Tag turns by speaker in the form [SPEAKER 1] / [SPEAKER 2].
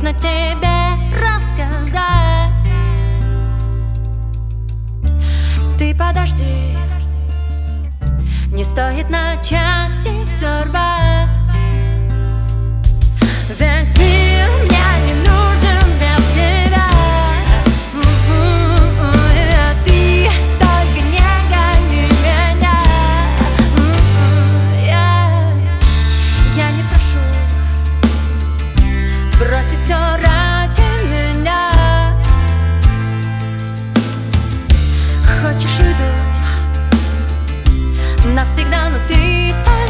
[SPEAKER 1] нужно тебе рассказать. Ты подожди. Не стоит на части все рвать навсегда, но ты так